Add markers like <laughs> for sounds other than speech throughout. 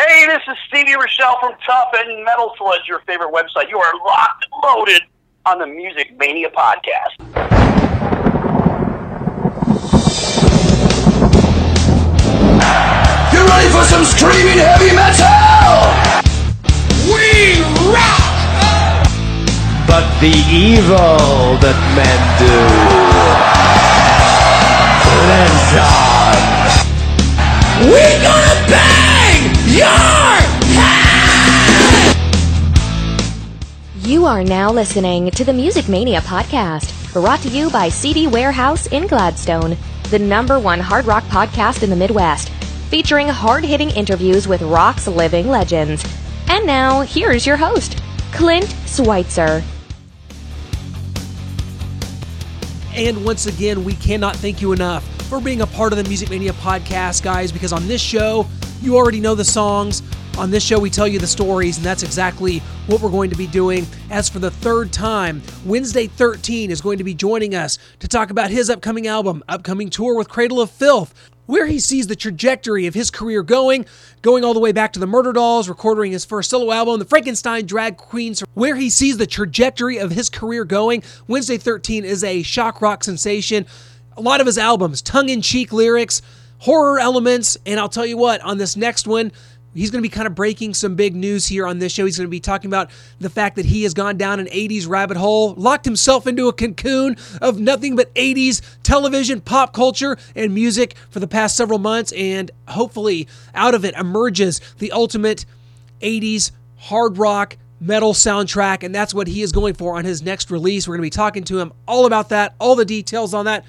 Hey, this is Stevie Rachelle from Tuff and Metal Sludge, your favorite website. You are locked and loaded on the Music Mania podcast. You ready for some screaming heavy metal? We rock! but the evil that men do lives on. We're gonna bang your You are now listening to the Music Mania podcast, brought to you by CD Warehouse in Gladstone, the number one hard rock podcast in the Midwest, featuring hard hitting interviews with rock's living legends. And now, here's your host, Clint Schweitzer. And once again, we cannot thank you enough for being a part of the Music Mania podcast, guys, because on this show, you already know the songs. On this show, we tell you the stories, and that's exactly what we're going to be doing. As for the third time, Wednesday 13 is going to be joining us to talk about his upcoming album, upcoming tour with Cradle of Filth, where he sees the trajectory of his career going, going all the way back to the Murderdolls, recording his first solo album, the Frankenstein Drag Queens, where he sees the trajectory of his career going. Wednesday 13 is a shock rock sensation. A lot of his albums, tongue in cheek lyrics, horror elements, and I'll tell you what, on this next one, He's going to be kind of breaking some big news here on this show. He's going to be talking about the fact that he has gone down an 80s rabbit hole, locked himself into a cocoon of nothing but 80s television, pop culture, and music for the past several months. And hopefully, out of it emerges the ultimate 80s hard rock metal soundtrack. And that's what he is going for on his next release. We're going to be talking to him all about that, all the details on that,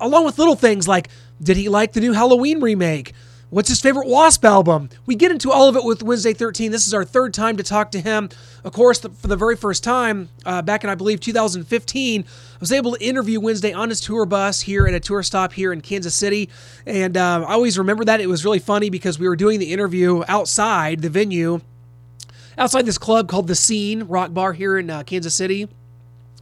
along with little things like did he like the new Halloween remake? What's his favorite Wasp album? We get into all of it with Wednesday 13. This is our third time to talk to him. Of course, the, for the very first time, uh, back in, I believe, 2015, I was able to interview Wednesday on his tour bus here at a tour stop here in Kansas City. And uh, I always remember that. It was really funny because we were doing the interview outside the venue, outside this club called The Scene Rock Bar here in uh, Kansas City.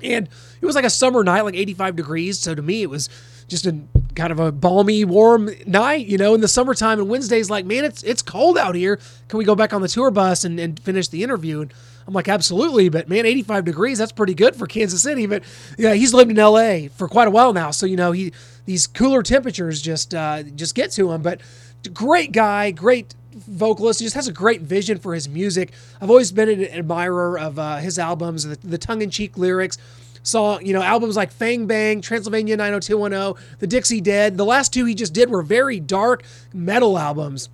And it was like a summer night, like 85 degrees. So to me, it was just a kind of a balmy, warm night, you know, in the summertime. And Wednesday's like, man, it's it's cold out here. Can we go back on the tour bus and, and finish the interview? And I'm like, absolutely. But man, 85 degrees, that's pretty good for Kansas City. But yeah, he's lived in LA for quite a while now. So, you know, he these cooler temperatures just uh, just get to him. But great guy, great vocalist. He just has a great vision for his music. I've always been an admirer of uh, his albums, the, the tongue in cheek lyrics song, you know, albums like Fang Bang, Transylvania 90210, The Dixie Dead. The last two he just did were very dark metal albums.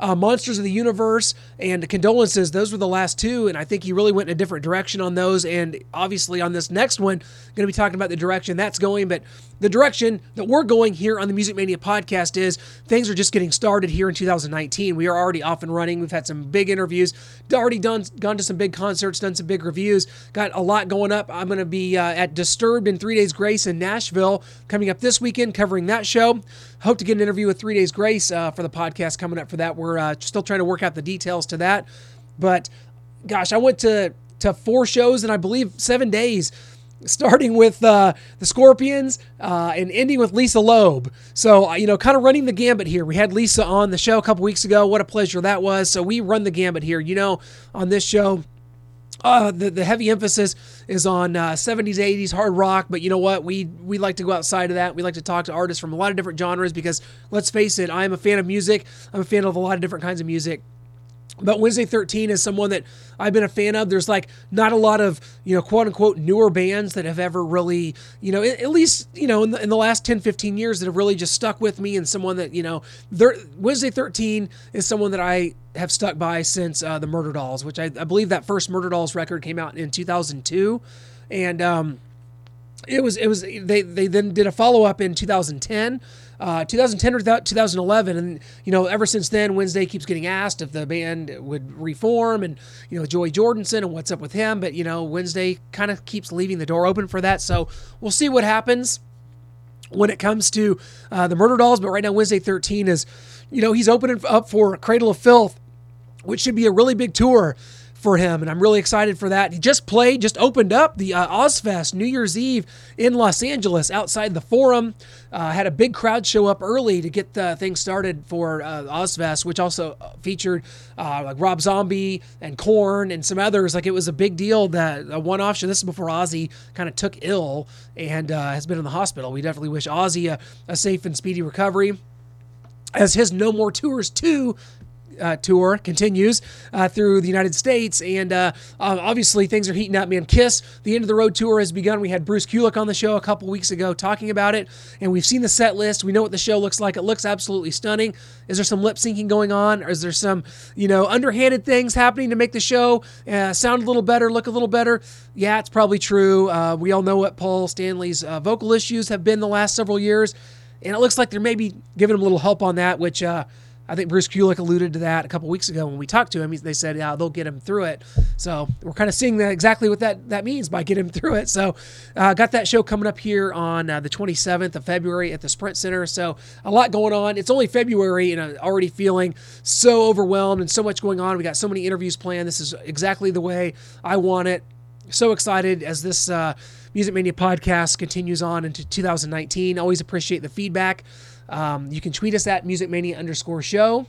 Uh, Monsters of the Universe and Condolences, those were the last two, and I think he really went in a different direction on those. And obviously, on this next one, going to be talking about the direction that's going. But the direction that we're going here on the Music Mania podcast is things are just getting started here in 2019. We are already off and running. We've had some big interviews, already done gone to some big concerts, done some big reviews, got a lot going up. I'm going to be uh, at Disturbed in Three Days Grace in Nashville coming up this weekend, covering that show. Hope to get an interview with Three Days Grace uh, for the podcast coming up for that. We're uh, still trying to work out the details to that, but gosh, I went to to four shows in I believe seven days starting with uh, the Scorpions uh, and ending with Lisa Loeb. So, uh, you know, kind of running the gambit here. We had Lisa on the show a couple weeks ago. What a pleasure that was. So, we run the gambit here. You know, on this show, uh, the, the heavy emphasis is on uh, 70s, 80s hard rock, but you know what? We we like to go outside of that. We like to talk to artists from a lot of different genres because let's face it, I am a fan of music. I'm a fan of a lot of different kinds of music. But Wednesday 13 is someone that I've been a fan of. There's like not a lot of, you know, quote unquote newer bands that have ever really, you know, at least, you know, in the, in the last 10, 15 years that have really just stuck with me and someone that, you know, Wednesday 13 is someone that I have stuck by since uh, the Murderdolls, which I, I, believe that first Murderdolls record came out in 2002. And, um, it was, it was, they, they then did a follow up in 2010 uh, 2010 or 2011, and you know, ever since then, Wednesday keeps getting asked if the band would reform, and you know, Joey Jordison and what's up with him. But you know, Wednesday kind of keeps leaving the door open for that. So we'll see what happens when it comes to uh, the Murderdolls. But right now, Wednesday 13 is, you know, he's opening up for Cradle of Filth, which should be a really big tour for him, and I'm really excited for that. He just played, just opened up the uh, Ozzfest New Year's Eve in Los Angeles outside the Forum. Uh, had a big crowd show up early to get the thing started for uh, Ozzfest, which also featured uh, like Rob Zombie and Korn and some others. Like it was a big deal that a one-off show. This is before Ozzy kind of took ill and uh, has been in the hospital. We definitely wish Ozzy a, a safe and speedy recovery as his No More Tours 2 uh, tour continues uh, through the United States, and uh, obviously things are heating up. Man, Kiss, the end of the road tour has begun. We had Bruce Kulick on the show a couple weeks ago talking about it, and we've seen the set list. We know what the show looks like. It looks absolutely stunning. Is there some lip syncing going on, or is there some you know underhanded things happening to make the show uh, sound a little better, look a little better? Yeah, it's probably true. Uh, we all know what Paul Stanley's uh, vocal issues have been the last several years. And it looks like they're maybe giving him a little help on that, which I think Bruce Kulick alluded to that a couple weeks ago when we talked to him. They said, yeah, they'll get him through it. So we're kind of seeing that exactly what that, that means by getting him through it. So uh, got that show coming up here on uh, the 27th of February at the Sprint Center. So a lot going on. It's only February and I'm already feeling so overwhelmed and so much going on. We got so many interviews planned. This is exactly the way I want it. So excited as this uh, Music Mania podcast continues on into 2019. Always appreciate the feedback. Um, you can tweet us at musicmania underscore show.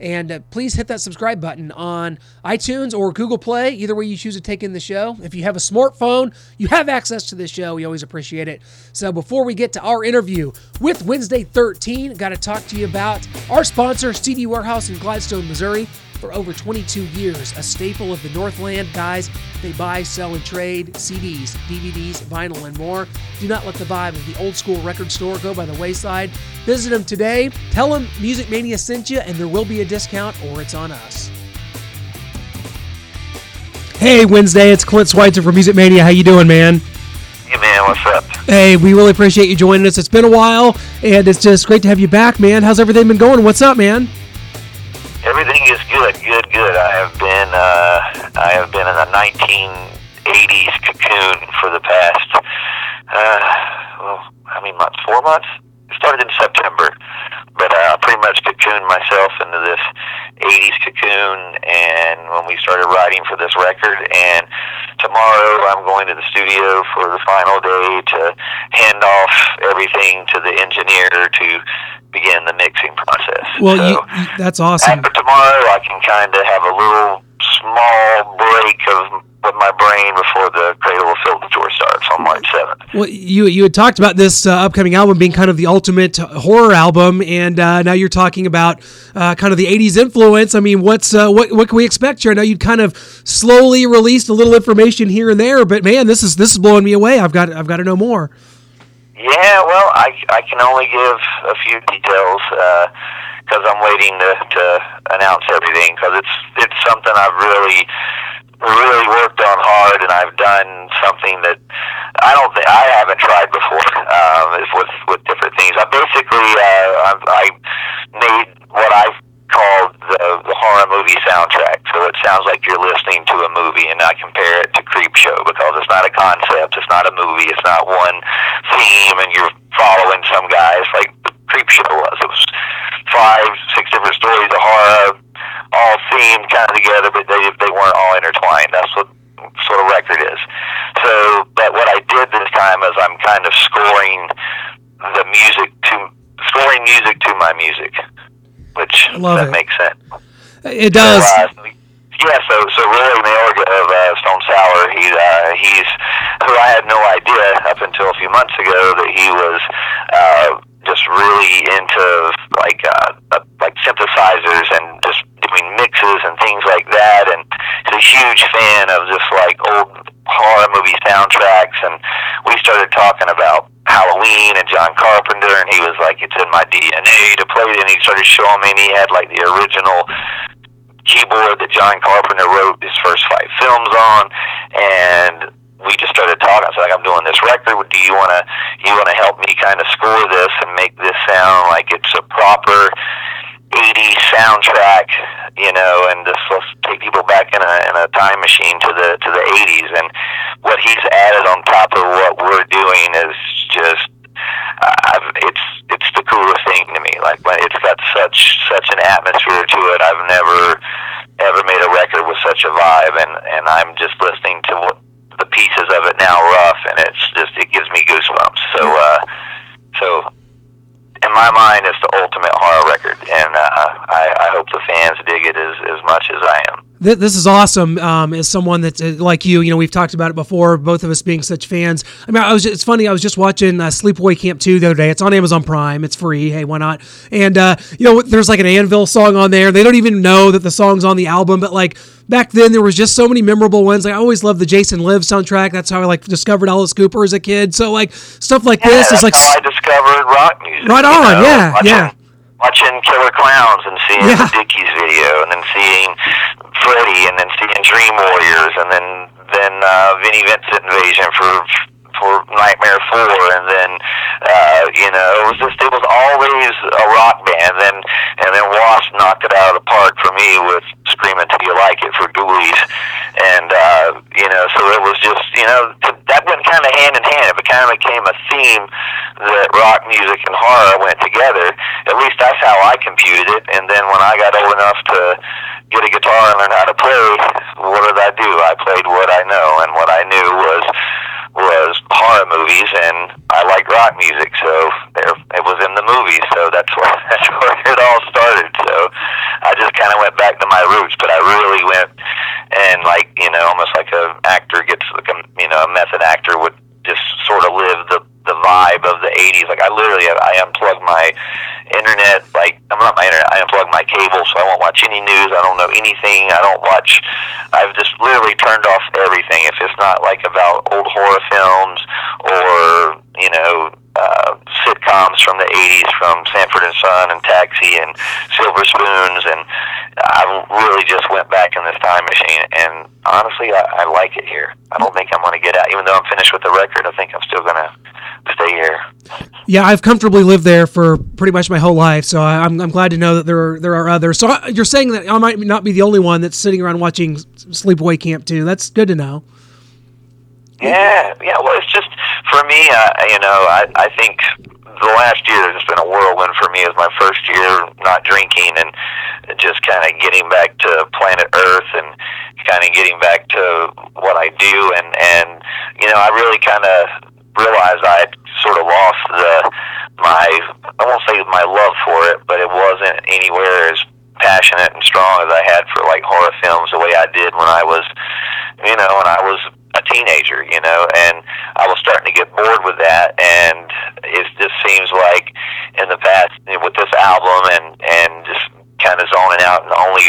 And uh, please hit that subscribe button on iTunes or Google Play, either way you choose to take in the show. If you have a smartphone, you have access to this show. We always appreciate it. So before we get to our interview with Wednesday 13, got to talk to you about our sponsor, CD Warehouse in Gladstone, Missouri for over 22 years, a staple of the Northland guys. They buy, sell, and trade CDs, DVDs, vinyl, and more. Do not let the vibe of the old school record store go by the wayside. Visit them today. Tell them Music Mania sent you, and there will be a discount, or it's on us. Hey, Wednesday, it's Clint Schweitzer from Music Mania. How you doing, man? Hey, man, what's up? Hey, we really appreciate you joining us. It's been a while, and it's just great to have you back, man. How's everything been going? What's up, man? Is good, good, good. I have been, uh, I have been in a 1980s cocoon for the past, uh, well, how many months? Four months. It started in September, but uh, pretty much cocooned myself into this 80s cocoon. And when we started writing for this record, and tomorrow I'm going to the studio for the final day to hand off everything to the engineer to begin the mixing process. Well, so you, that's awesome. After tomorrow, I can kind of have a little small break of with my brain before the Cradle of Filth tour starts on March 7th. Well, you you had talked about this uh, upcoming album being kind of the ultimate horror album, and uh, now you're talking about uh, kind of the '80s influence. I mean, what's uh, what what can we expect here? I know you kind of slowly released a little information here and there, but man, this is this is blowing me away. I've got I've got to know more. Yeah, well, I, I can only give a few details because I'm waiting to, to announce everything because it's it's something I've really really worked on hard and I've done something that I don't think I haven't tried before um, with with different things. I basically uh, I, I made what I've called the, the horror movie soundtrack. So it sounds like you're listening to a movie, and I compare it to Creep Show because it's not a concept, it's not a movie, it's not one theme, and you're following some guys like Creep Show was. It was five, six different stories of horror, all themed kind of together, but they they weren't all intertwined. That's what sort of record is. So, but what I did this time is I'm kind of scoring the music to scoring music to my music which that it. makes sense. It does. So, uh, yeah, so so Roy Mayorga of uh, Stone Sour, he uh, he's who I had no idea up until a few months ago that he was uh, just really into like uh, like synthesizers and just doing mixes and things like that, and he's a huge fan of just like old horror movie soundtracks, and we started talking about Halloween and John Carpenter, and he was like, "It's in my DNA to play it." And he started showing me, and he had like the original keyboard that John Carpenter wrote his first five films on, and we just started talking. So like, I'm doing this record. Do you want to you want to help me kind of score this and make this sound like it's a proper 80s soundtrack, you know, and just let's take people back in a in a time machine to the to the 80s. And what he's added on top of what we're doing is just I've, it's it's the coolest thing to me. Like when it's got such such an atmosphere to it. I've never ever made a record with such a vibe, and and I'm just listening to what the pieces of it now rough, and it's just it gives me goosebumps. So uh, so in my mind, it's the ultimate horror record, and uh, I, I hope the fans dig it as as much as I am. This is awesome. Um, as someone that's uh, like you, you know, we've talked about it before. Both of us being such fans. I mean, I was. It's funny. I was just watching uh, Sleepaway Camp two the other day. It's on Amazon Prime. It's free. Hey, why not? And uh, you know, there's like an Anvil song on there. They don't even know that the song's on the album, but like back then there was just so many memorable ones. Like I always loved the Jason Live soundtrack. That's how I like discovered Alice Cooper as a kid. So like stuff like Yeah, this is like how I discovered rock music. Right you on, know, yeah, watching, yeah. Watching Killer Clowns and seeing Yeah. the Dickies video, and then seeing Freddy, and then seeing Dream Warriors, and then then uh, Vinnie Vincent Invasion for for Nightmare Four, and then uh, you know it was just it was always a rock band. Then and then Wasp knocked it out of the park for me with Screaming Till You Like It for Ghoulies, and uh, you know so it was just you know th- that went kind of hand in hand. It kind of became a theme that rock music and horror went together. At least that's how I computed it. And then when I got old enough to get a guitar and learn how to play, what did I do? I played what I know, and what I knew was was horror movies, and I like rock music, so it was in the movies. So that's <laughs> where that's where it all started. So I just kind of went back to my roots, but I really went and like you know almost like a actor gets like a you know a method actor would just sort of live the the vibe of the 80s like I literally I unplugged my internet like I'm not my internet I unplugged my cable so I won't watch any news I don't know anything I don't watch I've just literally turned off everything. If it's not like about old horror films or you know uh, sitcoms from the 80s from Sanford and Son and Taxi and Silver Spoons and I really just went back in this time machine and honestly I, I like it here. I don't think I'm going to get out. Even though I'm finished with the record I think I'm still going to stay here Yeah, I've comfortably lived there for pretty much my whole life, so I- I'm, I'm glad to know that there are there are others. So I- you're saying that I might not be the only one that's sitting around watching Sleepaway Camp too. That's good to know. Yeah, yeah. Well, it's just for me. Uh, you know, I I think the last year has been a whirlwind for me. As my first year not drinking and just kind of getting back to planet Earth and kind of getting back to what I do. And and you know, I really kind of realized I sort of lost the my I won't say my love for it, but it wasn't anywhere as passionate and strong as I had for like horror films the way I did when I was, you know, when I was a teenager, you know, and I was starting to get bored with that, and it just seems like in the past with this album and and just kind of zoning out and only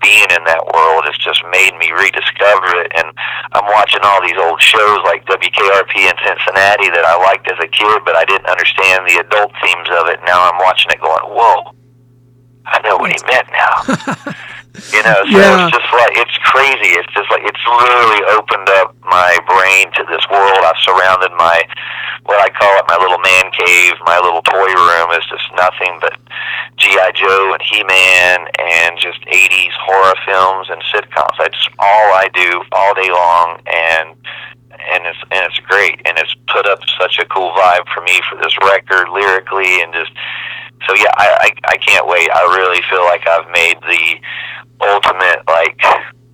being in that world has just made me rediscover it. And I'm watching all these old shows like WKRP in Cincinnati that I liked as a kid, but I didn't understand the adult themes of it. Now I'm watching it going, whoa, I know what he meant now. <laughs> you know, so Yeah. it's just like it's crazy. It's just like it's literally opened up my brain to this world. I've surrounded my what I call it my little man cave, my little toy room is just nothing but GI Joe and He Man and just '80s horror films and sitcoms. That's all I do all day long, and and it's and it's great, and it's put up such a cool vibe for me for this record lyrically, and just so yeah, I I, I can't wait. I really feel like I've made the ultimate like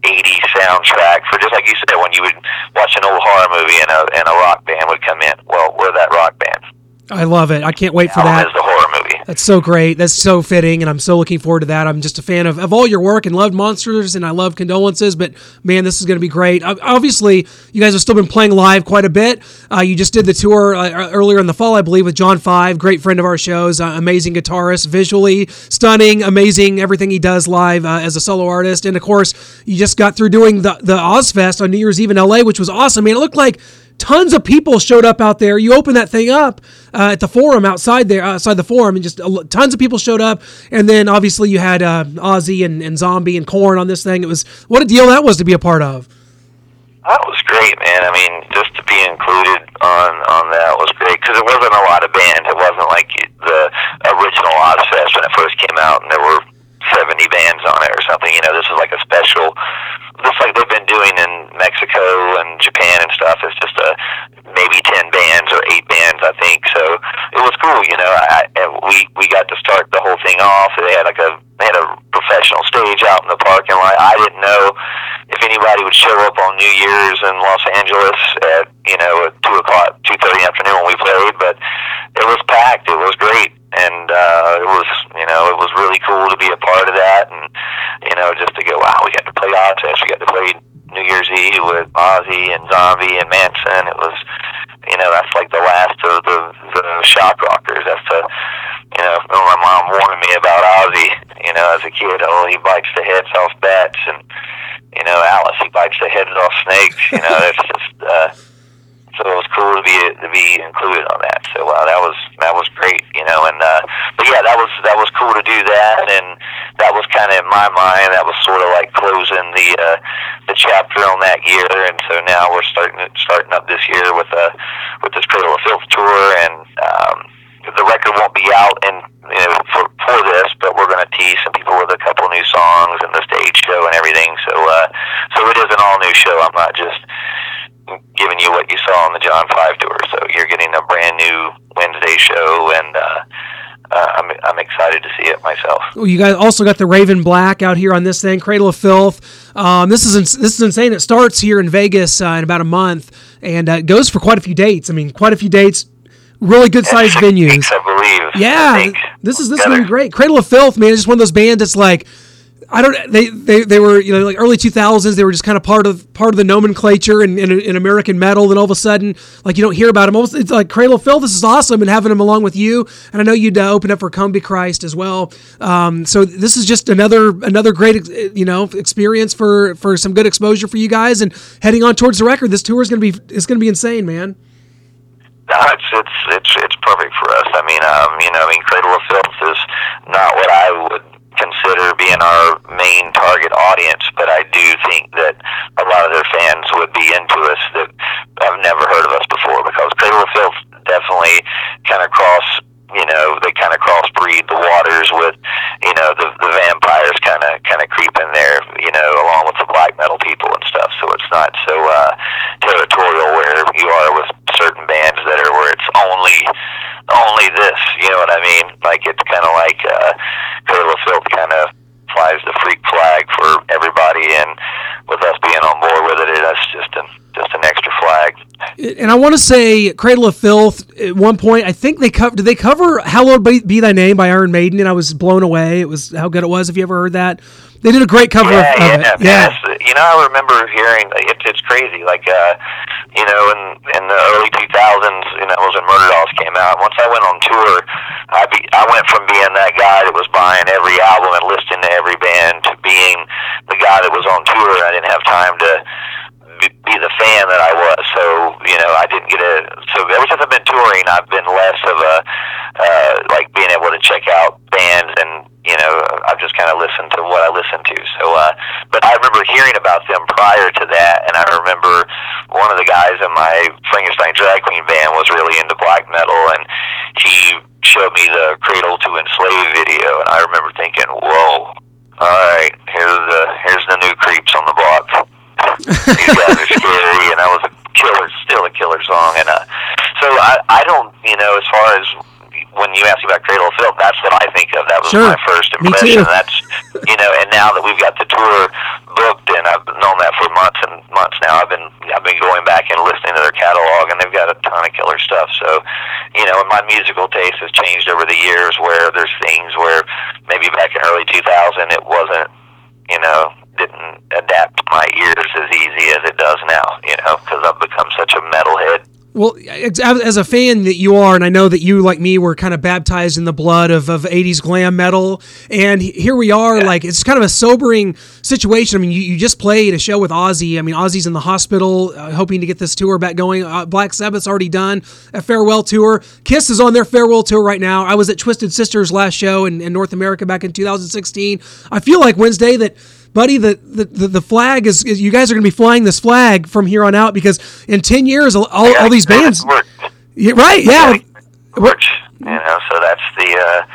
80s soundtrack for just like you said when you would watch an old horror movie and a and a rock band would come in. Well, we're that rock band. I love it. I can't wait for that. that. is the horror movie. That's so great. That's so fitting, and I'm so looking forward to that. I'm just a fan of, of all your work and loved Monsters, and I love Condolences, but man, this is going to be great. Obviously, you guys have still been playing live quite a bit. Uh, you just did the tour uh, earlier in the fall, I believe, with John Five, great friend of our shows, uh, amazing guitarist, visually stunning, amazing everything he does live uh, as a solo artist. And of course, you just got through doing the, the Ozzfest on New Year's Eve in LA, which was awesome. Man, it looked like tons of people showed up out there. You opened that thing up uh, at the forum outside there, outside the forum, and just lo- tons of people showed up. And then obviously you had uh, Ozzy and, and Zombie and Korn on this thing. It was what a deal that was to be a part of. That was great, man. I mean, just to be included on on that was great because it wasn't a lot of bands. It wasn't like the original Ozzfest when it first came out, and there were seventy bands on it or something. You know, this is like a special, just like they've been doing in Mexico and Japan and stuff. It's just a maybe ten bands or eight bands, I think. So it was cool. You know, I, we we got to start the whole thing off. They had like a they had a professional stage out in the parking lot. I didn't know if anybody would show up on New Year's in Los Angeles at you know at two o'clock, two thirty afternoon when we played, but it was packed. It was great, and uh, it was you know it was really cool to be a part of that, and you know just to go wow, we got to play Ozzfest, we got to play New Year's Eve with Ozzy and Zombie and Manson. It was you know that's like the last of the the shock rockers. That's the you know my mom warned me about Ozzy. You know as a kid, oh he bites the heads off bats and you know, Alice, he bites the heads off snakes. You know, <laughs> it's just uh, so it was cool to be to be included on that. So uh, that was that was great. You know, and uh, but yeah, that was that was cool to do that, and that was kind of in my mind that was sort of like closing the uh, the chapter on that year. And so now we're starting starting up this year with a with this Cradle of Filth tour, and um, the record won't be out in you know, for for this, but we're going to tease some people with a couple new songs and the stage show and everything. So, uh, so it is an all new show. I'm not just giving you what you saw on the John Five tour. So you're getting a brand new Wednesday show, and uh, uh, I'm I'm excited to see it myself. Well, you guys also got the Raven Black out here on this thing, Cradle of Filth. Um, this is ins- this is insane. It starts here in Vegas uh, in about a month and uh, goes for quite a few dates. I mean, quite a few dates. Really good sized venues. I believe. Yeah, I this is this is gonna be great. Cradle of Filth, man, is just one of those bands that's like, I don't. They they, they were you know like early two thousands. They were just kind of part of part of the nomenclature in, in, in American metal. Then all of a sudden, like you don't hear about them. Almost, it's like Cradle of Filth. This is awesome, and having them along with you. And I know you'd uh, open up for Combichrist as well. Um, so this is just another another great you know experience for for some good exposure for you guys. And heading on towards the record, this tour is gonna be it's gonna be insane, man. No, it's it's it's it's perfect for us. I mean, um, you know, I mean, Cradle of Filth is not what I would consider being our main target audience, but I do think that a lot of their fans would be into us that have never heard of us before because Cradle of Filth definitely kind of cross, you know, they kind of crossbreed the waters with, you know, the the vampires kind of kind of creep in there, you know, along with the black metal people and stuff. So it's not so uh, territorial where you are with certain bands that are where it's only only this. You know what I mean? Like it's kind of like uh, Cradle of Filth kind of flies the freak flag for everybody, and with us being on board with it, that's just an just an extra flag. And I want to say Cradle of Filth at one point. I think they covered. Did they cover "Hallowed Be, Be Thy Name" by Iron Maiden? And I was blown away. It was how good it was. Have you ever heard that? They did a great cover yeah, of, yeah, of it. yeah. Yes. You know, I remember hearing it's it's crazy. Like, uh, you know, in in the early 2000s, you know, it was when Murderdolls came out. Once I went on tour, I be I went from being that guy that was buying every album and listening to every band to being the guy that was on tour. I didn't have time to be, the fan that I was. So you know, I didn't get a. So ever since I've been touring, I've been less of a uh, like being able to check out bands and you know I've just kind of listened to what I listened to. So, uh, but I remember hearing about them prior to that, and I remember one of the guys in my Frankenstein drag queen band was really into black metal, and he showed me the Cradle to Enslave video, and I remember thinking, "Whoa." All right, here's the here's the new creeps on the block. These guys are scary, and that was a killer, still a killer song. And uh, so I, I don't, you know, as far as when you ask me about Cradle of Filth, that's what I think of. That was Sure. my first impression. That's, you know, and now that we've got the tour booked, and I've known that for months and months now, I've been I've been going back and listening to their catalog, and they've got a ton of killer stuff. So, you know, and my musical taste has changed over the years. Where there's things where maybe back in early 2000 it wasn't, you know, didn't adapt my ears as easy as it does now. You know, because I've become such a metalhead. Well, as a fan that you are, and I know that you, like me, were kind of baptized in the blood of, of 80s glam metal. And here we are, like, it's kind of a sobering situation. I mean, you, you just played a show with Ozzy. I mean, Ozzy's in the hospital, uh, hoping to get this tour back going. Uh, Black Sabbath's already done a farewell tour. Kiss is on their farewell tour right now. I was at Twisted Sisters last show in, in North America back in 2016. I feel like Wednesday that buddy, the, the, the, flag is, is you guys are going to be flying this flag from here on out because in 10 years, all, all, all these bands. Yeah, right, yeah. Work. You know, so that's the. Uh,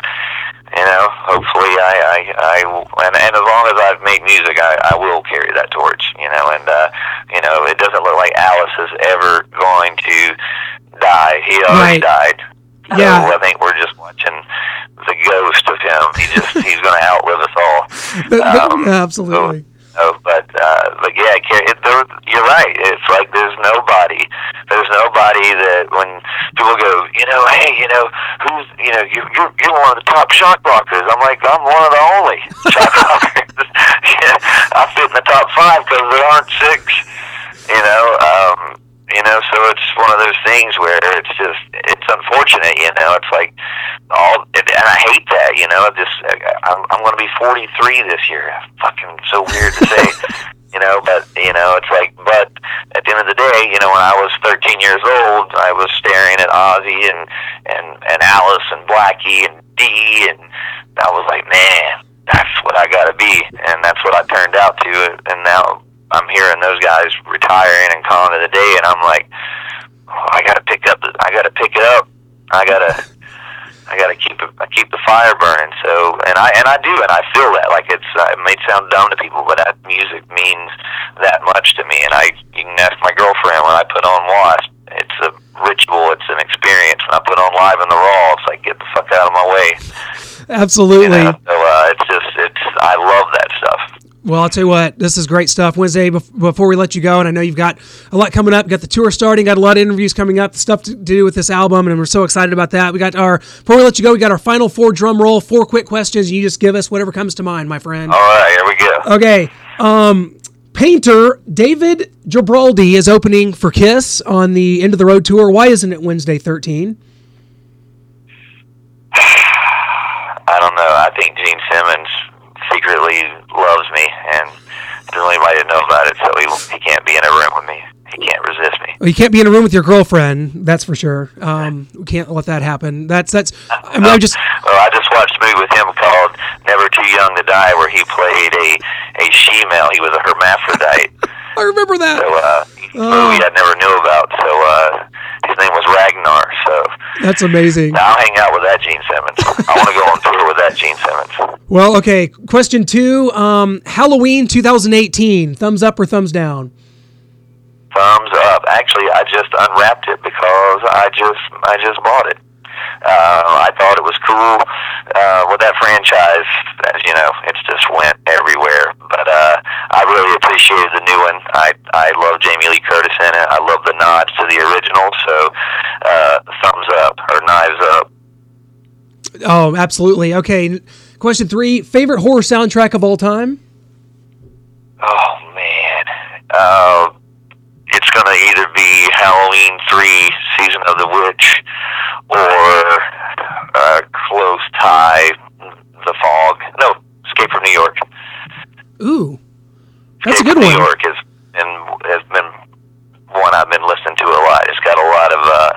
you know, hopefully, I, I, I, and, and as long as I've made music, I, I will carry that torch. You know, and uh, you know, it doesn't look like Alice is ever going to die. He already Right. died. So Yeah. I think we're just watching the ghost of him. He just he's going to outlive us all. <laughs> Um, absolutely. so, but uh, uh, but yeah, it, there, you're right. It's like there's nobody. There's nobody that when people go, you know, hey, you know, who's, you know, you, you're you're one of the top shock rockers. I'm like, I'm one of the only shock <laughs> rockers. <laughs> yeah, I fit in the top five because there aren't six. You know, um, you know, so it's one of those things where it's just it's unfortunate. You know, it's like all, and I hate that. You know, just I'm I'm going to be 43 this year. Fucking so weird to say. <laughs> you know, but you know, it's like, but at the end of the day, you know, when I was 13 years old, I was staring at Ozzy and and and Alice and Blackie and Dee, and I was like, man, that's what I got to be, and that's what I turned out to, and now I'm hearing those guys retiring and calling it a day, and I'm like, oh, I got to pick up, the, I got to pick it up, I got to. I gotta keep it, I keep the fire burning. So, and I and I do, and I feel that. Like it's, uh, it may sound dumb to people, but that music means that much to me. And I, you can ask my girlfriend when I put on Wasp. It's a ritual. It's an experience. When I put on Live in the Raw, it's like get the fuck out of my way. Absolutely. You know? So uh, it's just, it's. I love that. Well, I'll tell you what, this is great stuff. Wednesday, before we let you go, and I know you've got a lot coming up, got the tour starting, got a lot of interviews coming up, stuff to do with this album, and we're so excited about that. We got our, before we let you go, we got our final four drum roll, four quick questions. You just give us whatever comes to mind, my friend. All right, here we go. Okay. Um, painter David Garibaldi is opening for Kiss on the End of the Road tour. Why isn't it Wednesday 13? <sighs> I don't know. I think Gene Simmons secretly loves me, and doesn't want anybody to know about it, so he he can't be in a room with me. He can't resist me. Well, you can't be in a room with your girlfriend, that's for sure. Um, we can't let that happen. That's that's. I mean, I just <laughs> Well, I just watched a movie with him called Never Too Young to Die, where he played a a she-male. He was a hermaphrodite. <laughs> I remember that. So uh, movie I never knew about. So uh, his name was Ragnar. So That's amazing. I'll hang out with that Gene Simmons. I want to go on tour with that Gene Simmons. Well, okay. Question two. Um, Halloween 2018. Thumbs up or thumbs down? Thumbs up. Actually, I just unwrapped it because I just I just bought it. Uh, I thought it was cool uh, with that franchise. As you know, it's just went everywhere. But uh, I really appreciated the new one. I I love Jamie Lee Curtis in it. I love the nods to the original. So uh, thumbs up or knives up. Oh, absolutely. Okay. Question three. Favorite horror soundtrack of all time? Oh man, uh, it's gonna either be Halloween three, Season of the Witch, or uh, close tie, The Fog. No, Escape from New York. Ooh, that's a good from one. New York has been has been one I've been listening to a lot. It's got a lot of. Uh,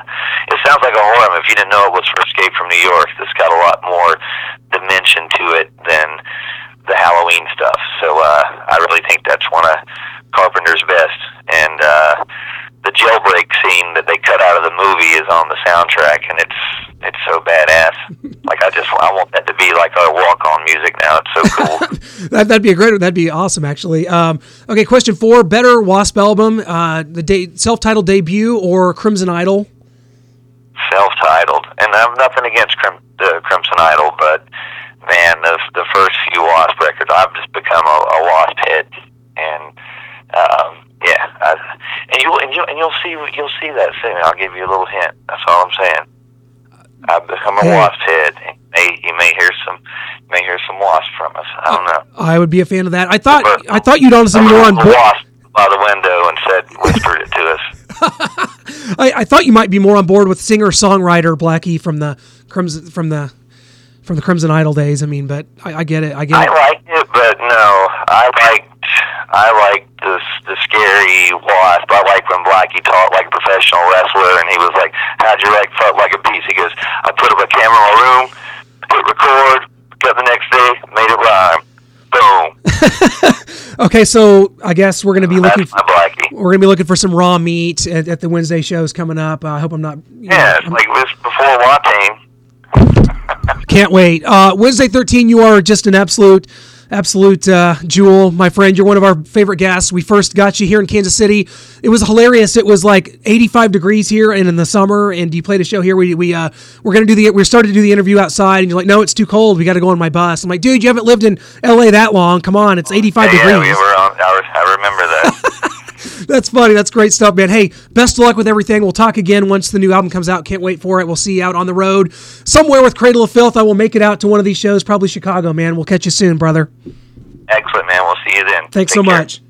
it sounds like a horror. If you didn't know it was for Escape from New York, it's got a lot more dimension to it than the Halloween stuff. So uh, I really think that's one of Carpenter's best. And uh, the jailbreak scene that they cut out of the movie is on the soundtrack, and it's it's so badass. <laughs> like I just I want that to be like our walk on music now. It's so cool. <laughs> That, that'd be a great. That'd be awesome, actually. Um, okay, question four: Better Wasp album, uh, the de- self-titled debut or Crimson Idol? self-titled, and I have nothing against Crim- the Crimson Idol, but man, the the first few Wasp records, I've just become a, a Wasp head, and um, yeah, I, and you and you and you'll see you'll see that soon. I'll give you a little hint. That's all I'm saying. I've become a Hey. Wasp head. and May, you may hear some you may hear some Wasp from us. I don't know. I would be a fan of that. I thought. But- I thought you'd honestly be more on board. Wasp by the window and said whispered it to us. <laughs> I, I thought you might be more on board with singer songwriter Blackie from the Crimson from the from the Crimson Idol days. I mean, but I, I get it. I get I it. liked it, but no, I liked I liked the the scary wasp. I like when Blackie talked like a professional wrestler, and he was like, "How'd you like fuck like a beast?" He goes, "I put up a camera in my room, hit record, got the next day, made it rhyme, boom." <laughs> Okay, so I guess we're gonna be looking. That's my Blackie. We're gonna be looking for some raw meat at, at the Wednesday shows coming up. Uh, I hope I'm not. know, Yeah, I'm- like this before Watane. Can't wait. Uh, Wednesday 13, you are just an absolute, absolute uh, jewel, my friend. You're one of our favorite guests. We first got you here in Kansas City. It was hilarious. It was like 85 degrees here and in the summer, and you played a show here. We we uh, we're gonna do the we started to do the interview outside, and you're like, no, it's too cold. We got to go on my bus. I'm like, dude, you haven't lived in L.A. that long. Come on, it's 85 yeah, degrees. yeah, we were on. I, re- I remember That's funny. That's great stuff, man. Hey, best of luck with everything. We'll talk again once the new album comes out. Can't wait for it. We'll see you out on the road somewhere with Cradle of Filth. I will make it out to one of these shows, probably Chicago, man. We'll catch you soon, brother. Excellent, man. We'll see you then. Thanks Take so care. much.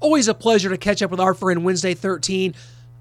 Always a pleasure to catch up with our friend Wednesday 13.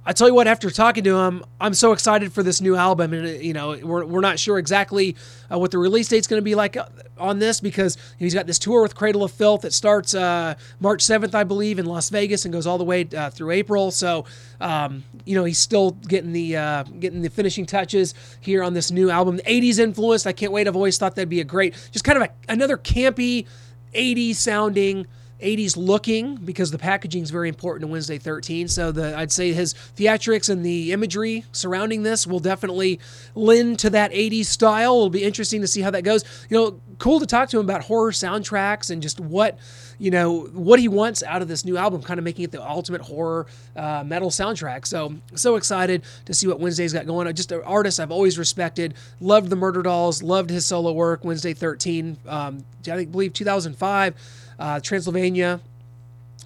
I tell you what, after talking to him, I'm so excited for this new album. And, you know, we're, we're not sure exactly uh, what the release date's going to be like uh, on this because he's got this tour with Cradle of Filth that starts uh, March 7th, I believe, in Las Vegas and goes all the way uh, through April. So, um, you know, he's still getting the uh, getting the finishing touches here on this new album. The 80s influenced. I can't wait. I've always thought that'd be a great, just kind of a, another campy, 80s sounding 80s looking because the packaging is very important to Wednesday 13. So the I'd say his theatrics and the imagery surrounding this will definitely lend to that 80s style. It'll be interesting to see how that goes. You know, cool to talk to him about horror soundtracks and just what you know what he wants out of this new album, kind of making it the ultimate horror uh, metal soundtrack. So so excited to see what Wednesday's got going on. Just an artist I've always respected. Loved the Murderdolls. Loved his solo work. Wednesday 13. Um, I believe 2005 uh, Transylvania,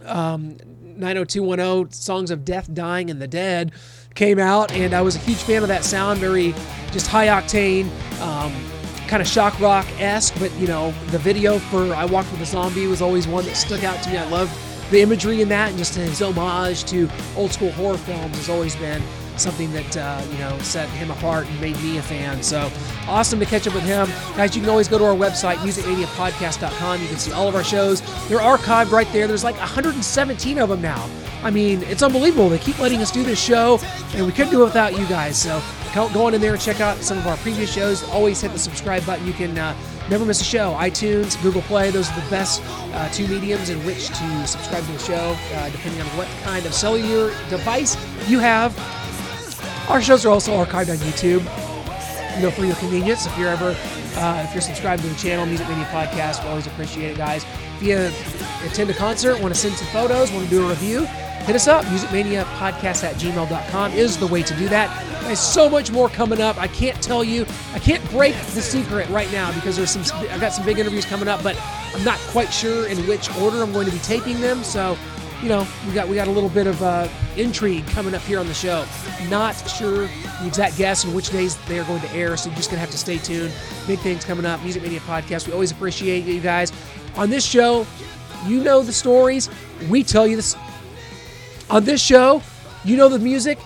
um, 90210, Songs of Death, Dying, and the Dead came out, and I was a huge fan of that sound. Very just high octane, um, kind of shock rock esque, but you know, the video for I Walked with a Zombie was always one that stuck out to me. I loved the imagery in that, and just his homage to old school horror films has always been something that uh, you know set him apart and made me a fan. So awesome to catch up with him, guys. You can always go to our website, musicmaniapodcast.com. You can see all of our shows. They're archived right there. There's like 117 of them now. I mean, it's unbelievable. They keep letting us do this show, and we couldn't do it without you guys. So go on in there and check out some of our previous shows. Always hit the subscribe button. You can. Uh, Never miss a show. iTunes, Google Play, those are the best uh, two mediums in which to subscribe to the show, uh, depending on what kind of cellular device you have. Our shows are also archived on YouTube. You know, for your convenience. If you're ever, uh, if you're subscribed to the channel, Music Mania Podcast, we always appreciate it, guys. If you attend a concert, want to send some photos, want to do a review, hit us up. MusicManiaPodcast at gmail.com is the way to do that. There's so much more coming up. I can't tell you, I can't break the secret right now because there's some, I've got some big interviews coming up, but I'm not quite sure in which order I'm going to be taping them. So, you know, we got we got a little bit of uh, intrigue coming up here on the show. Not sure the exact guess and which days they are going to air, so you're just gonna have to stay tuned. Big things coming up. Music Mania Podcast. We always appreciate you guys on this show. You know the stories. We tell you this. On this show, you know the music.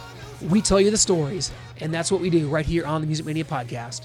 We tell you the stories, and that's what we do right here on the Music Mania Podcast.